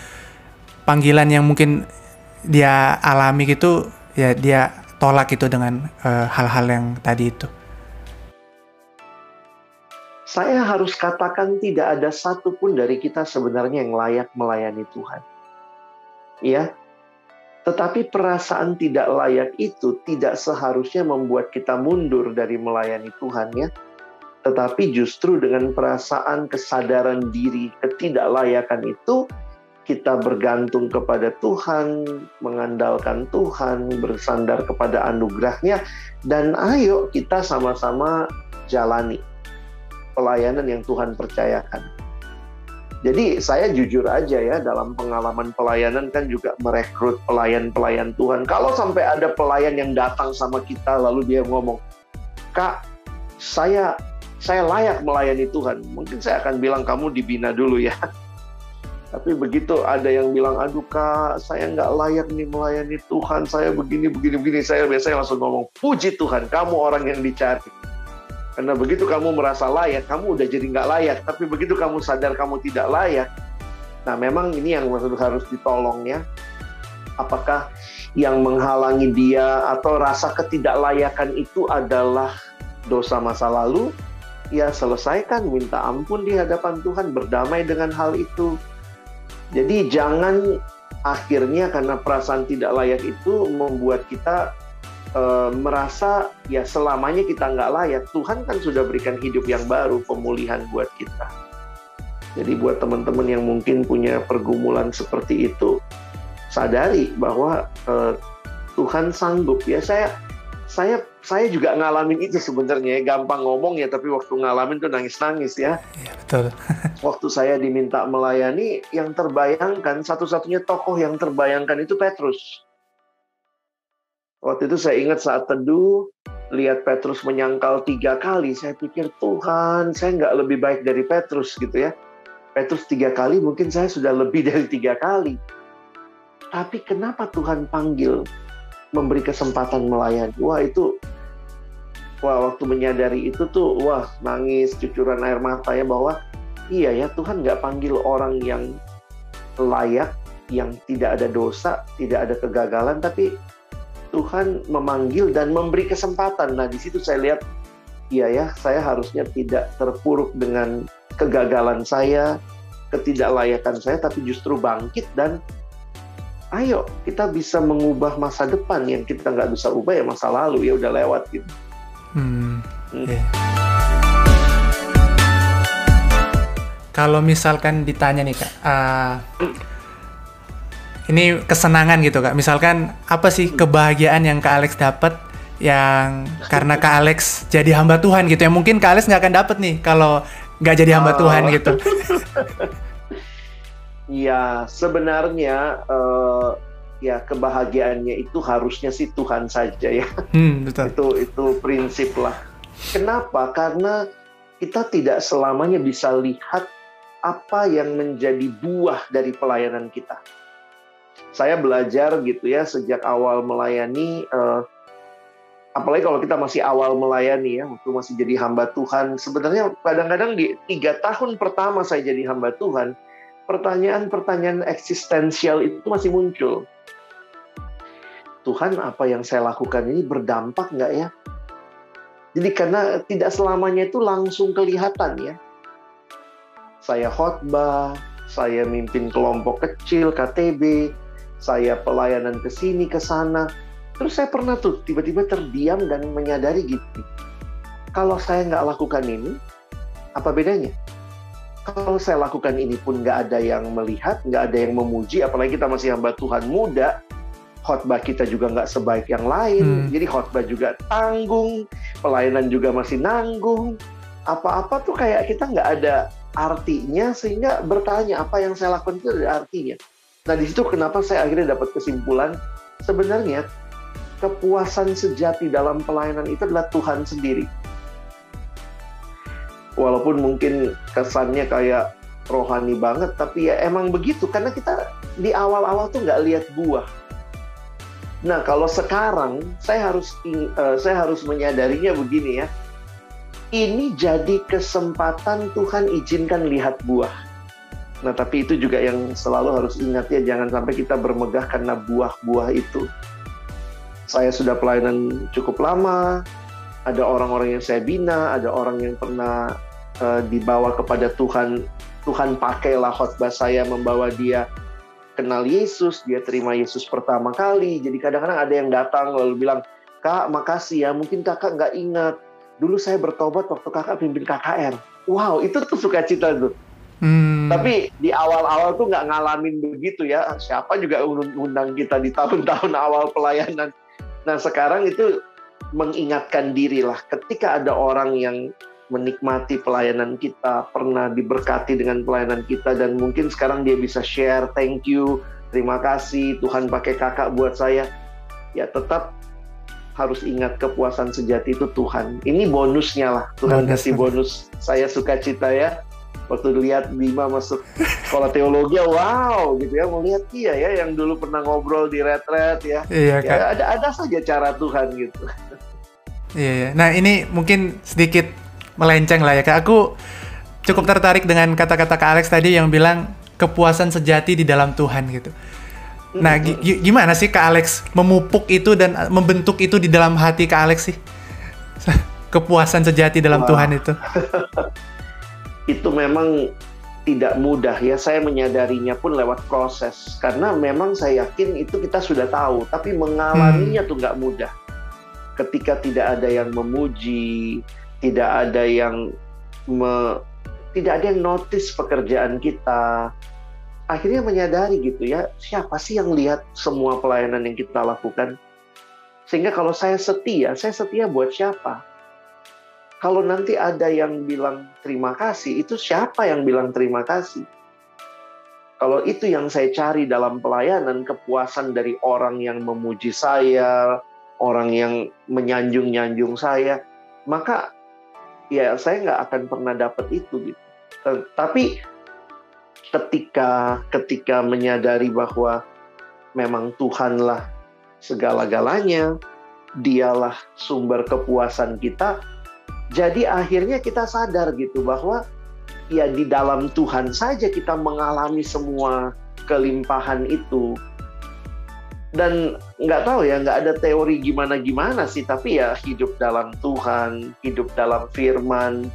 panggilan yang mungkin dia alami gitu ya dia tolak itu dengan eh, hal-hal uh, yang tadi itu. Saya harus katakan tidak ada satupun dari kita sebenarnya yang layak melayani Tuhan. Ya, tetapi perasaan tidak layak itu tidak seharusnya membuat kita mundur dari melayani Tuhan ya. Tetapi justru dengan perasaan kesadaran diri ketidaklayakan itu kita bergantung kepada Tuhan, mengandalkan Tuhan, bersandar kepada anugerahnya, dan ayo kita sama-sama jalani pelayanan yang Tuhan percayakan. Jadi saya jujur aja ya dalam pengalaman pelayanan kan juga merekrut pelayan-pelayan Tuhan. Kalau sampai ada pelayan yang datang sama kita lalu dia ngomong, "Kak, saya saya layak melayani Tuhan." Mungkin saya akan bilang kamu dibina dulu ya. Tapi begitu ada yang bilang, aduh kak, saya nggak layak nih melayani Tuhan, saya begini, begini, begini. Saya biasanya langsung ngomong, puji Tuhan, kamu orang yang dicari. Karena begitu kamu merasa layak, kamu udah jadi nggak layak. Tapi begitu kamu sadar kamu tidak layak, nah memang ini yang harus ditolong ya. Apakah yang menghalangi dia atau rasa ketidaklayakan itu adalah dosa masa lalu? Ya selesaikan, minta ampun di hadapan Tuhan, berdamai dengan hal itu jadi jangan akhirnya karena perasaan tidak layak itu membuat kita e, merasa ya selamanya kita nggak layak. Tuhan kan sudah berikan hidup yang baru, pemulihan buat kita. Jadi buat teman-teman yang mungkin punya pergumulan seperti itu, sadari bahwa e, Tuhan sanggup. Ya saya saya saya juga ngalamin itu sebenarnya gampang ngomong ya tapi waktu ngalamin tuh nangis-nangis ya. Iya betul. waktu saya diminta melayani yang terbayangkan satu-satunya tokoh yang terbayangkan itu Petrus. Waktu itu saya ingat saat teduh lihat Petrus menyangkal tiga kali saya pikir Tuhan saya nggak lebih baik dari Petrus gitu ya. Petrus tiga kali mungkin saya sudah lebih dari tiga kali. Tapi kenapa Tuhan panggil memberi kesempatan melayani. Wah itu, wah waktu menyadari itu tuh, wah nangis, cucuran air mata ya bahwa iya ya Tuhan nggak panggil orang yang layak, yang tidak ada dosa, tidak ada kegagalan, tapi Tuhan memanggil dan memberi kesempatan. Nah di situ saya lihat, iya ya saya harusnya tidak terpuruk dengan kegagalan saya, ketidaklayakan saya, tapi justru bangkit dan ayo kita bisa mengubah masa depan yang kita nggak bisa ubah ya masa lalu ya udah lewat gitu. Hmm. Hmm. Yeah. Kalau misalkan ditanya nih kak, uh, ini kesenangan gitu kak. Misalkan apa sih kebahagiaan yang kak Alex dapat yang karena kak Alex jadi hamba Tuhan gitu? Yang mungkin kak Alex nggak akan dapat nih kalau nggak jadi hamba oh. Tuhan gitu. Ya, sebenarnya uh, ya kebahagiaannya itu harusnya sih Tuhan saja ya. Hmm, betul. itu itu prinsip lah. Kenapa? Karena kita tidak selamanya bisa lihat apa yang menjadi buah dari pelayanan kita. Saya belajar gitu ya sejak awal melayani, uh, apalagi kalau kita masih awal melayani ya, waktu masih jadi hamba Tuhan. Sebenarnya kadang-kadang di tiga tahun pertama saya jadi hamba Tuhan, pertanyaan-pertanyaan eksistensial itu masih muncul. Tuhan, apa yang saya lakukan ini berdampak nggak ya? Jadi karena tidak selamanya itu langsung kelihatan ya. Saya khotbah, saya mimpin kelompok kecil KTB, saya pelayanan ke sini ke sana. Terus saya pernah tuh tiba-tiba terdiam dan menyadari gitu. Kalau saya nggak lakukan ini, apa bedanya? kalau saya lakukan ini pun nggak ada yang melihat, nggak ada yang memuji, apalagi kita masih hamba Tuhan muda, khotbah kita juga nggak sebaik yang lain, hmm. jadi khotbah juga tanggung, pelayanan juga masih nanggung, apa-apa tuh kayak kita nggak ada artinya sehingga bertanya apa yang saya lakukan itu ada artinya. Nah di situ kenapa saya akhirnya dapat kesimpulan sebenarnya kepuasan sejati dalam pelayanan itu adalah Tuhan sendiri. Walaupun mungkin kesannya kayak rohani banget tapi ya emang begitu karena kita di awal-awal tuh nggak lihat buah. Nah kalau sekarang saya harus uh, saya harus menyadarinya begini ya ini jadi kesempatan Tuhan izinkan lihat buah nah tapi itu juga yang selalu harus ingat ya jangan sampai kita bermegah karena buah-buah itu saya sudah pelayanan cukup lama ada orang-orang yang saya bina, ada orang yang pernah uh, dibawa kepada Tuhan. Tuhan pakailah khotbah saya membawa dia kenal Yesus, dia terima Yesus pertama kali. Jadi kadang-kadang ada yang datang lalu bilang, Kak, makasih ya, mungkin kakak nggak ingat. Dulu saya bertobat waktu kakak pimpin KKR. Wow, itu tuh suka cita tuh. Hmm. Tapi di awal-awal tuh nggak ngalamin begitu ya. Siapa juga undang kita di tahun-tahun awal pelayanan. Nah sekarang itu mengingatkan diri lah ketika ada orang yang menikmati pelayanan kita, pernah diberkati dengan pelayanan kita dan mungkin sekarang dia bisa share thank you, terima kasih Tuhan pakai kakak buat saya. Ya tetap harus ingat kepuasan sejati itu Tuhan. Ini bonusnya lah. Tuhan bonus. kasih bonus. Saya suka cita ya. waktu lihat Bima masuk sekolah teologi wow gitu ya melihat dia ya yang dulu pernah ngobrol di retret ya iya ya, ada ada saja cara Tuhan gitu iya, iya nah ini mungkin sedikit melenceng lah ya kak aku cukup tertarik dengan kata-kata kak Alex tadi yang bilang kepuasan sejati di dalam Tuhan gitu nah gimana sih kak Alex memupuk itu dan membentuk itu di dalam hati kak Alex sih kepuasan sejati dalam Wah. Tuhan itu? itu memang tidak mudah ya. Saya menyadarinya pun lewat proses karena memang saya yakin itu kita sudah tahu, tapi mengalaminya hmm. tuh nggak mudah. Ketika tidak ada yang memuji, tidak ada yang me, tidak ada yang notice pekerjaan kita, akhirnya menyadari gitu ya siapa sih yang lihat semua pelayanan yang kita lakukan sehingga kalau saya setia saya setia buat siapa kalau nanti ada yang bilang terima kasih, itu siapa yang bilang terima kasih? Kalau itu yang saya cari dalam pelayanan, kepuasan dari orang yang memuji saya, orang yang menyanjung-nyanjung saya, maka ya saya nggak akan pernah dapat itu gitu. Tapi ketika ketika menyadari bahwa memang Tuhanlah segala-galanya, dialah sumber kepuasan kita, jadi akhirnya kita sadar gitu bahwa ya di dalam Tuhan saja kita mengalami semua kelimpahan itu. Dan nggak tahu ya, nggak ada teori gimana-gimana sih, tapi ya hidup dalam Tuhan, hidup dalam firman,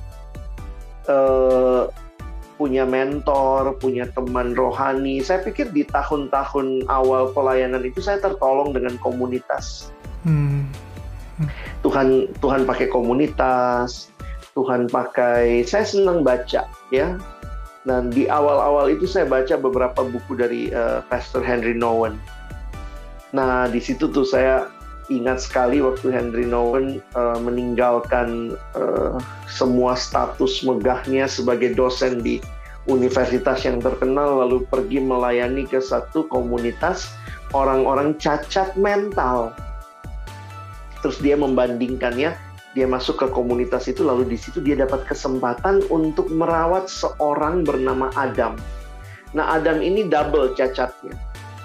uh, punya mentor, punya teman rohani. Saya pikir di tahun-tahun awal pelayanan itu saya tertolong dengan komunitas. Hmm. Tuhan Tuhan pakai komunitas, Tuhan pakai saya senang baca ya. Dan di awal-awal itu saya baca beberapa buku dari uh, Pastor Henry Nowen. Nah, di situ tuh saya ingat sekali waktu Henry Nowen uh, meninggalkan uh, semua status megahnya sebagai dosen di universitas yang terkenal lalu pergi melayani ke satu komunitas orang-orang cacat mental terus dia membandingkannya dia masuk ke komunitas itu lalu di situ dia dapat kesempatan untuk merawat seorang bernama Adam. Nah, Adam ini double cacatnya.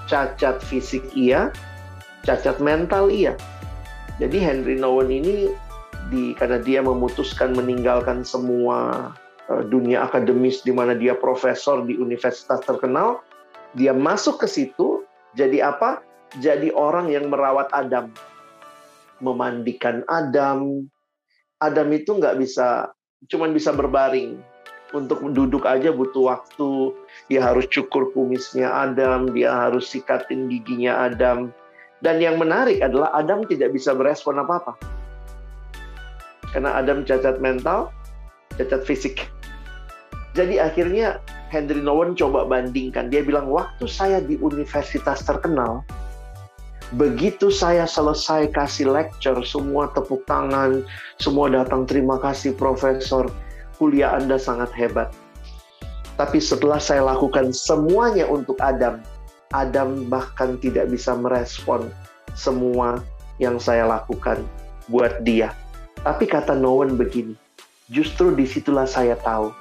Cacat fisik iya, cacat mental iya. Jadi Henry Nowen ini di karena dia memutuskan meninggalkan semua uh, dunia akademis di mana dia profesor di universitas terkenal, dia masuk ke situ jadi apa? Jadi orang yang merawat Adam memandikan Adam. Adam itu nggak bisa, cuman bisa berbaring. Untuk duduk aja butuh waktu. Dia harus cukur kumisnya Adam, dia harus sikatin giginya Adam. Dan yang menarik adalah Adam tidak bisa berespon apa-apa. Karena Adam cacat mental, cacat fisik. Jadi akhirnya Henry Nowen coba bandingkan. Dia bilang, waktu saya di universitas terkenal, Begitu saya selesai kasih lecture, semua tepuk tangan, semua datang terima kasih profesor, kuliah Anda sangat hebat. Tapi setelah saya lakukan semuanya untuk Adam, Adam bahkan tidak bisa merespon semua yang saya lakukan buat dia. Tapi kata Nowen begini, justru di situlah saya tahu.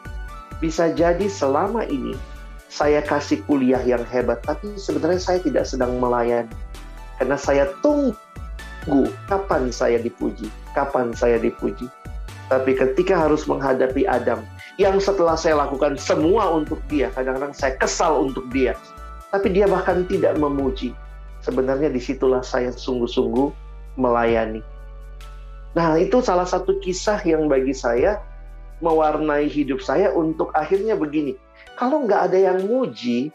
Bisa jadi selama ini saya kasih kuliah yang hebat, tapi sebenarnya saya tidak sedang melayani karena saya tunggu kapan saya dipuji, kapan saya dipuji. Tapi ketika harus menghadapi Adam, yang setelah saya lakukan semua untuk dia, kadang-kadang saya kesal untuk dia. Tapi dia bahkan tidak memuji. Sebenarnya di situlah saya sungguh-sungguh melayani. Nah itu salah satu kisah yang bagi saya mewarnai hidup saya untuk akhirnya begini. Kalau nggak ada yang muji,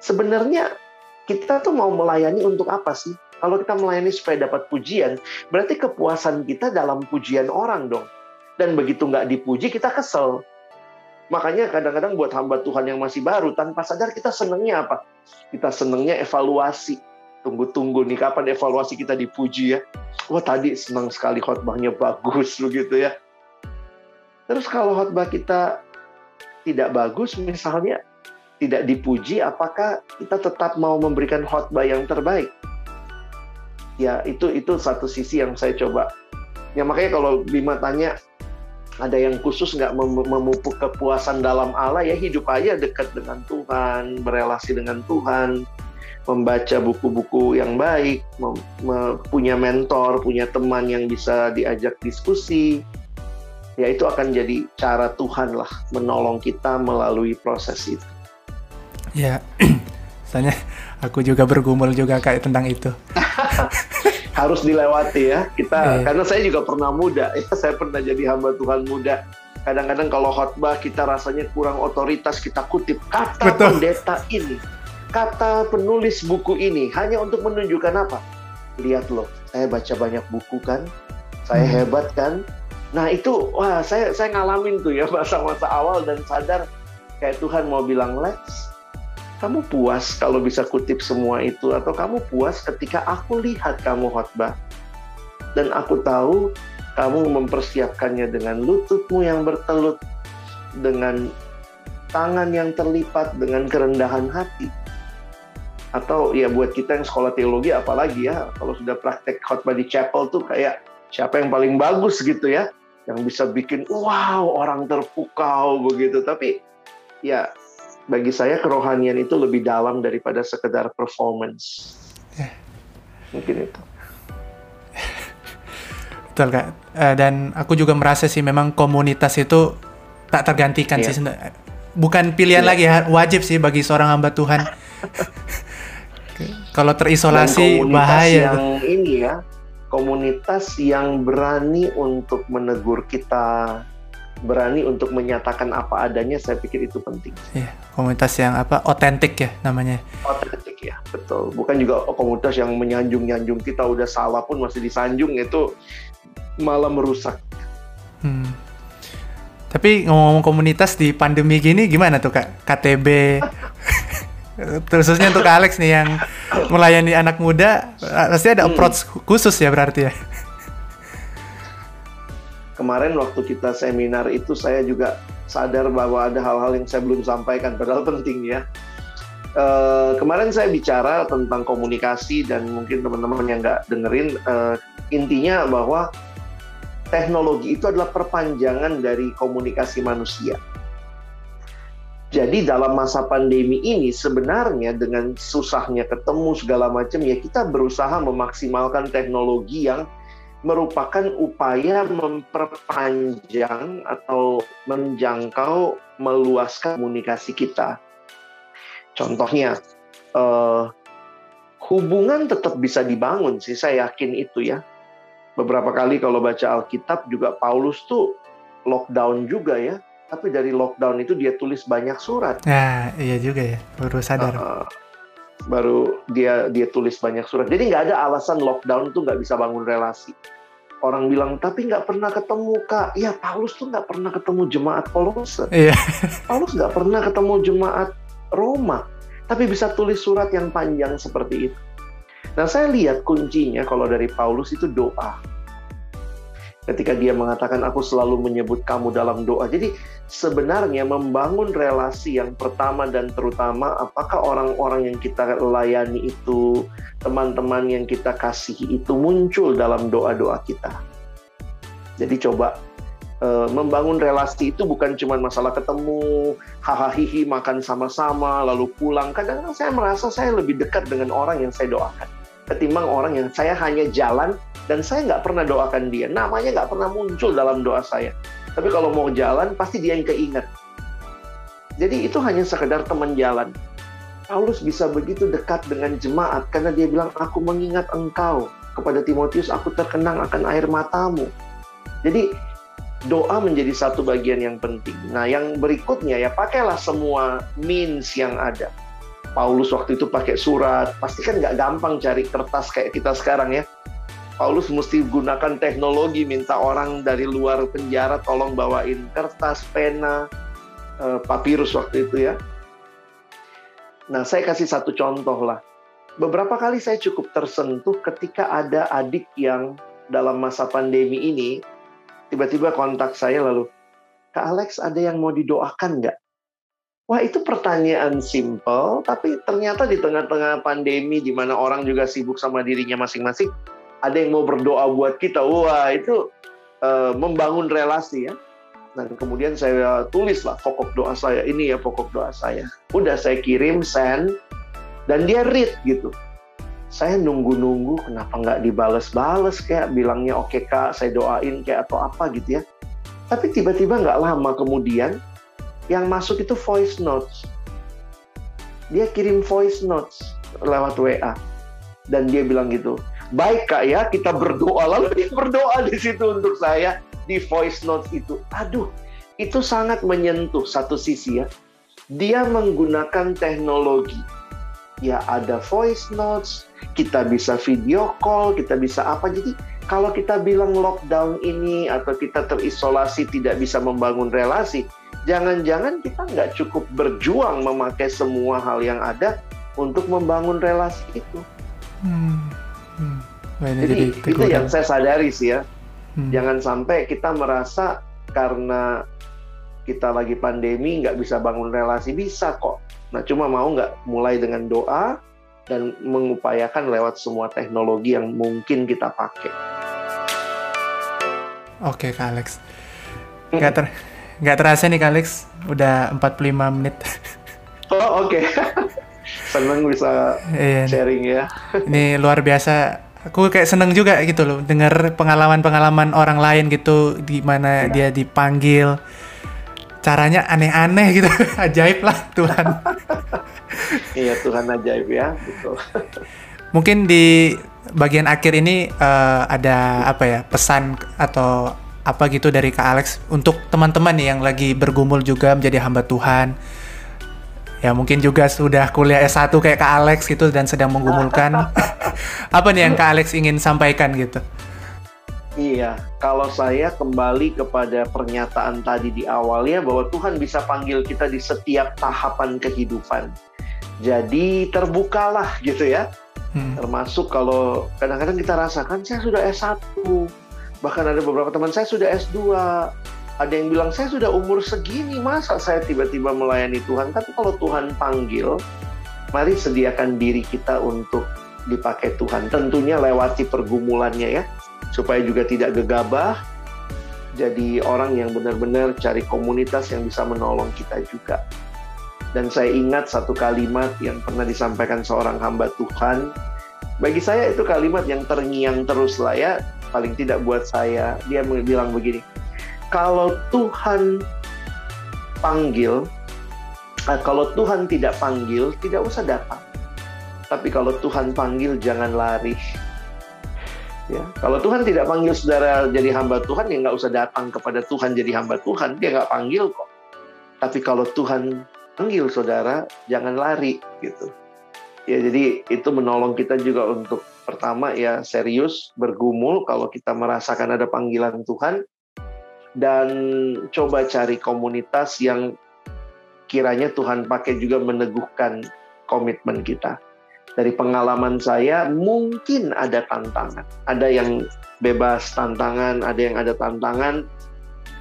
sebenarnya kita tuh mau melayani untuk apa sih? Kalau kita melayani supaya dapat pujian, berarti kepuasan kita dalam pujian orang dong. Dan begitu nggak dipuji, kita kesel. Makanya kadang-kadang buat hamba Tuhan yang masih baru, tanpa sadar kita senengnya apa? Kita senengnya evaluasi. Tunggu-tunggu nih, kapan evaluasi kita dipuji ya? Wah tadi senang sekali khotbahnya bagus begitu ya. Terus kalau khotbah kita tidak bagus misalnya, tidak dipuji, apakah kita tetap mau memberikan khotbah yang terbaik? ya itu itu satu sisi yang saya coba ya makanya kalau Bima tanya ada yang khusus nggak memupuk kepuasan dalam Allah? Ya hidup aja dekat dengan Tuhan berelasi dengan Tuhan membaca buku-buku yang baik punya mentor punya teman yang bisa diajak diskusi. Ya itu akan jadi cara Tuhan lah menolong kita melalui proses itu. Ya soalnya aku juga bergumul juga kayak tentang itu harus dilewati ya kita yeah. karena saya juga pernah muda ya saya pernah jadi hamba Tuhan muda kadang-kadang kalau khotbah kita rasanya kurang otoritas kita kutip kata Betul. pendeta ini kata penulis buku ini hanya untuk menunjukkan apa lihat loh saya baca banyak buku kan saya hmm. hebat kan nah itu wah saya saya ngalamin tuh ya masa-masa awal dan sadar kayak Tuhan mau bilang let's kamu puas kalau bisa kutip semua itu atau kamu puas ketika aku lihat kamu khotbah? Dan aku tahu kamu mempersiapkannya dengan lututmu yang bertelut dengan tangan yang terlipat dengan kerendahan hati. Atau ya buat kita yang sekolah teologi apalagi ya kalau sudah praktek khotbah di chapel tuh kayak siapa yang paling bagus gitu ya yang bisa bikin wow orang terpukau begitu. Tapi ya bagi saya kerohanian itu lebih dalam daripada sekedar performance. Yeah. Mungkin itu. Betul kak. Uh, dan aku juga merasa sih memang komunitas itu tak tergantikan yeah. sih. Bukan pilihan yeah. lagi, wajib sih bagi seorang hamba Tuhan. Kalau terisolasi bahaya. Yang ini ya, komunitas yang berani untuk menegur kita, berani untuk menyatakan apa adanya saya pikir itu penting. Iya, komunitas yang apa otentik ya namanya. Otentik ya, betul. Bukan juga komunitas yang menyanjung-nyanjung kita udah salah pun masih disanjung itu malah merusak. Hmm. Tapi ngomong-ngomong komunitas di pandemi gini gimana tuh Kak? KTB Khususnya untuk Alex nih yang melayani anak muda, pasti ada hmm. approach khusus ya berarti ya kemarin waktu kita seminar itu saya juga sadar bahwa ada hal-hal yang saya belum sampaikan padahal penting ya. Uh, kemarin saya bicara tentang komunikasi dan mungkin teman-teman yang nggak dengerin uh, intinya bahwa teknologi itu adalah perpanjangan dari komunikasi manusia. Jadi dalam masa pandemi ini sebenarnya dengan susahnya ketemu segala macam ya kita berusaha memaksimalkan teknologi yang merupakan upaya memperpanjang atau menjangkau meluaskan komunikasi kita. Contohnya, uh, hubungan tetap bisa dibangun sih, saya yakin itu ya. Beberapa kali kalau baca Alkitab juga Paulus tuh lockdown juga ya, tapi dari lockdown itu dia tulis banyak surat. Nah, iya juga ya, baru sadar. Uh, baru dia dia tulis banyak surat. Jadi nggak ada alasan lockdown tuh nggak bisa bangun relasi orang bilang tapi nggak pernah ketemu kak. Ya Paulus tuh nggak pernah ketemu jemaat Kolose. Yeah. Paulus nggak pernah ketemu jemaat Roma. Tapi bisa tulis surat yang panjang seperti itu. Nah saya lihat kuncinya kalau dari Paulus itu doa ketika dia mengatakan aku selalu menyebut kamu dalam doa. Jadi sebenarnya membangun relasi yang pertama dan terutama apakah orang-orang yang kita layani itu, teman-teman yang kita kasihi itu muncul dalam doa-doa kita. Jadi coba uh, membangun relasi itu bukan cuma masalah ketemu, hahaha makan sama-sama, lalu pulang. Kadang-kadang saya merasa saya lebih dekat dengan orang yang saya doakan ketimbang orang yang saya hanya jalan dan saya nggak pernah doakan dia. Namanya nggak pernah muncul dalam doa saya. Tapi kalau mau jalan, pasti dia yang keinget. Jadi itu hanya sekedar teman jalan. Paulus bisa begitu dekat dengan jemaat karena dia bilang, aku mengingat engkau. Kepada Timotius, aku terkenang akan air matamu. Jadi doa menjadi satu bagian yang penting. Nah yang berikutnya ya pakailah semua means yang ada. Paulus waktu itu pakai surat, pasti kan nggak gampang cari kertas kayak kita sekarang ya Paulus mesti gunakan teknologi, minta orang dari luar penjara tolong bawain kertas, pena, uh, papirus waktu itu ya. Nah, saya kasih satu contoh lah. Beberapa kali saya cukup tersentuh ketika ada adik yang dalam masa pandemi ini tiba-tiba kontak saya lalu, Kak Alex ada yang mau didoakan nggak? Wah itu pertanyaan simple, tapi ternyata di tengah-tengah pandemi di mana orang juga sibuk sama dirinya masing-masing, ada yang mau berdoa buat kita. Wah, itu uh, membangun relasi ya. Dan kemudian saya tulislah pokok doa saya, ini ya pokok doa saya. Udah saya kirim, send, dan dia read gitu. Saya nunggu-nunggu kenapa nggak dibales-bales kayak bilangnya oke okay, kak saya doain kayak atau apa gitu ya. Tapi tiba-tiba nggak lama kemudian yang masuk itu voice notes. Dia kirim voice notes lewat WA dan dia bilang gitu, baik kak ya kita berdoa lalu dia berdoa di situ untuk saya di voice note itu. Aduh, itu sangat menyentuh satu sisi ya. Dia menggunakan teknologi. Ya ada voice notes, kita bisa video call, kita bisa apa. Jadi kalau kita bilang lockdown ini atau kita terisolasi tidak bisa membangun relasi, jangan-jangan kita nggak cukup berjuang memakai semua hal yang ada untuk membangun relasi itu. Hmm. Hmm. jadi, jadi itu yang saya sadari sih ya. Hmm. Jangan sampai kita merasa karena kita lagi pandemi nggak bisa bangun relasi bisa kok. Nah cuma mau nggak mulai dengan doa dan mengupayakan lewat semua teknologi yang mungkin kita pakai. Oke Kak Alex. Hmm. Nggak ter nggak terasa nih Kak Alex, udah 45 menit. Oh oke. Okay. Seneng bisa iya, sharing ya. Ini luar biasa aku kayak seneng juga gitu loh dengar pengalaman-pengalaman orang lain gitu di mana ya. dia dipanggil caranya aneh-aneh gitu ajaib lah Tuhan iya Tuhan ajaib ya betul mungkin di bagian akhir ini uh, ada apa ya pesan atau apa gitu dari Kak Alex untuk teman-teman yang lagi bergumul juga menjadi hamba Tuhan ya mungkin juga sudah kuliah S1 kayak Kak Alex gitu dan sedang menggumulkan. Apa nih yang Kak Alex ingin sampaikan gitu? Iya, kalau saya kembali kepada pernyataan tadi di awalnya bahwa Tuhan bisa panggil kita di setiap tahapan kehidupan. Jadi terbukalah gitu ya. Hmm. Termasuk kalau kadang-kadang kita rasakan saya sudah S1, bahkan ada beberapa teman saya sudah S2, ada yang bilang saya sudah umur segini masa saya tiba-tiba melayani Tuhan? Tapi kalau Tuhan panggil mari sediakan diri kita untuk dipakai Tuhan. Tentunya lewati pergumulannya ya supaya juga tidak gegabah jadi orang yang benar-benar cari komunitas yang bisa menolong kita juga. Dan saya ingat satu kalimat yang pernah disampaikan seorang hamba Tuhan. Bagi saya itu kalimat yang terngiang terus lah ya paling tidak buat saya dia bilang begini kalau Tuhan panggil, eh, kalau Tuhan tidak panggil, tidak usah datang. Tapi kalau Tuhan panggil, jangan lari. Ya, kalau Tuhan tidak panggil saudara jadi hamba Tuhan, ya nggak usah datang kepada Tuhan jadi hamba Tuhan. Dia nggak panggil kok. Tapi kalau Tuhan panggil saudara, jangan lari gitu. Ya, jadi itu menolong kita juga untuk pertama ya serius bergumul kalau kita merasakan ada panggilan Tuhan dan coba cari komunitas yang kiranya Tuhan pakai juga meneguhkan komitmen kita. Dari pengalaman saya, mungkin ada tantangan. Ada yang bebas tantangan, ada yang ada tantangan,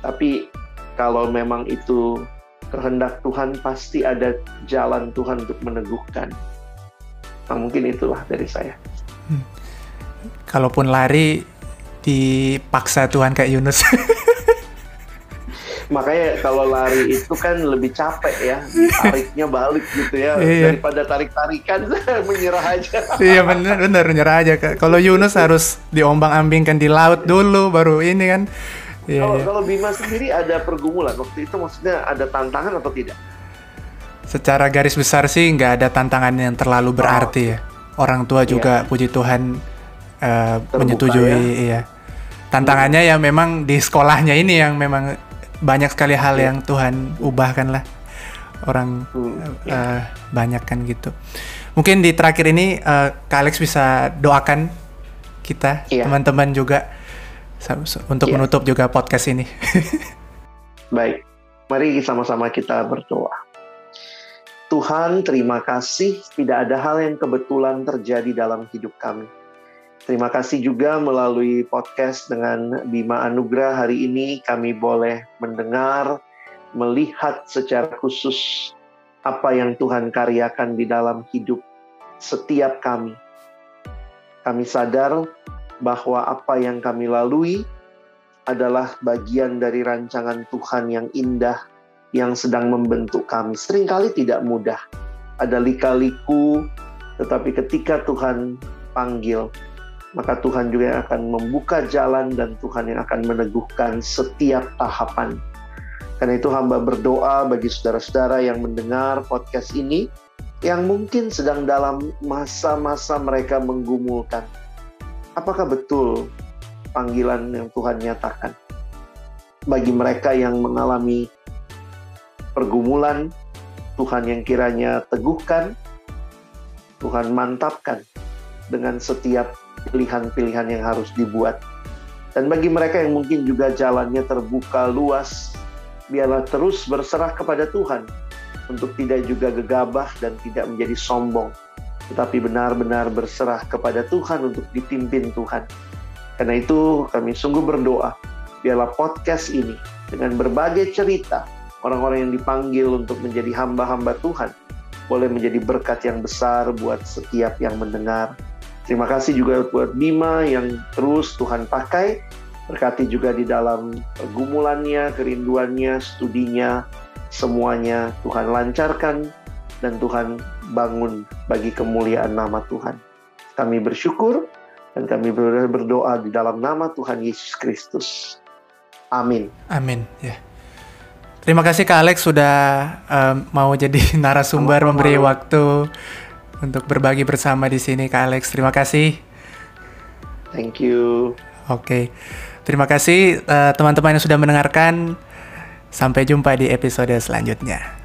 tapi kalau memang itu kehendak Tuhan, pasti ada jalan Tuhan untuk meneguhkan. Nah, mungkin itulah dari saya. Hmm. Kalaupun lari, dipaksa Tuhan kayak Yunus. makanya kalau lari itu kan lebih capek ya tariknya balik gitu ya iya. daripada tarik tarikan menyerah aja iya benar benar menyerah aja kalau Yunus harus diombang ambingkan di laut dulu baru ini kan iya, kalau iya. kalau Bima sendiri ada pergumulan waktu itu maksudnya ada tantangan atau tidak secara garis besar sih nggak ada tantangan yang terlalu berarti oh. ya orang tua juga iya. puji Tuhan uh, menyetujui ya. iya tantangannya ya memang di sekolahnya ini yang memang banyak sekali hal yeah. yang Tuhan ubahkan lah orang hmm, yeah. uh, banyak kan gitu. Mungkin di terakhir ini uh, Kak Alex bisa doakan kita yeah. teman-teman juga untuk yeah. menutup juga podcast ini. Baik, mari sama-sama kita berdoa. Tuhan, terima kasih tidak ada hal yang kebetulan terjadi dalam hidup kami Terima kasih juga melalui podcast dengan Bima Anugrah hari ini kami boleh mendengar, melihat secara khusus apa yang Tuhan karyakan di dalam hidup setiap kami. Kami sadar bahwa apa yang kami lalui adalah bagian dari rancangan Tuhan yang indah yang sedang membentuk kami. Seringkali tidak mudah. Ada lika-liku, tetapi ketika Tuhan panggil, maka Tuhan juga akan membuka jalan dan Tuhan yang akan meneguhkan setiap tahapan. Karena itu hamba berdoa bagi saudara-saudara yang mendengar podcast ini, yang mungkin sedang dalam masa-masa mereka menggumulkan. Apakah betul panggilan yang Tuhan nyatakan? Bagi mereka yang mengalami pergumulan, Tuhan yang kiranya teguhkan, Tuhan mantapkan dengan setiap pilihan-pilihan yang harus dibuat. Dan bagi mereka yang mungkin juga jalannya terbuka luas, biarlah terus berserah kepada Tuhan untuk tidak juga gegabah dan tidak menjadi sombong, tetapi benar-benar berserah kepada Tuhan untuk dipimpin Tuhan. Karena itu kami sungguh berdoa, biarlah podcast ini dengan berbagai cerita orang-orang yang dipanggil untuk menjadi hamba-hamba Tuhan boleh menjadi berkat yang besar buat setiap yang mendengar Terima kasih juga buat Bima yang terus Tuhan pakai. Berkati juga di dalam pergumulannya, kerinduannya, studinya, semuanya Tuhan lancarkan dan Tuhan bangun bagi kemuliaan nama Tuhan. Kami bersyukur dan kami berdoa di dalam nama Tuhan Yesus Kristus. Amin. Amin. Ya. Terima kasih Kak Alex sudah um, mau jadi narasumber, memberi waktu untuk berbagi bersama di sini Kak Alex. Terima kasih. Thank you. Oke. Terima kasih teman-teman uh, yang sudah mendengarkan. Sampai jumpa di episode selanjutnya.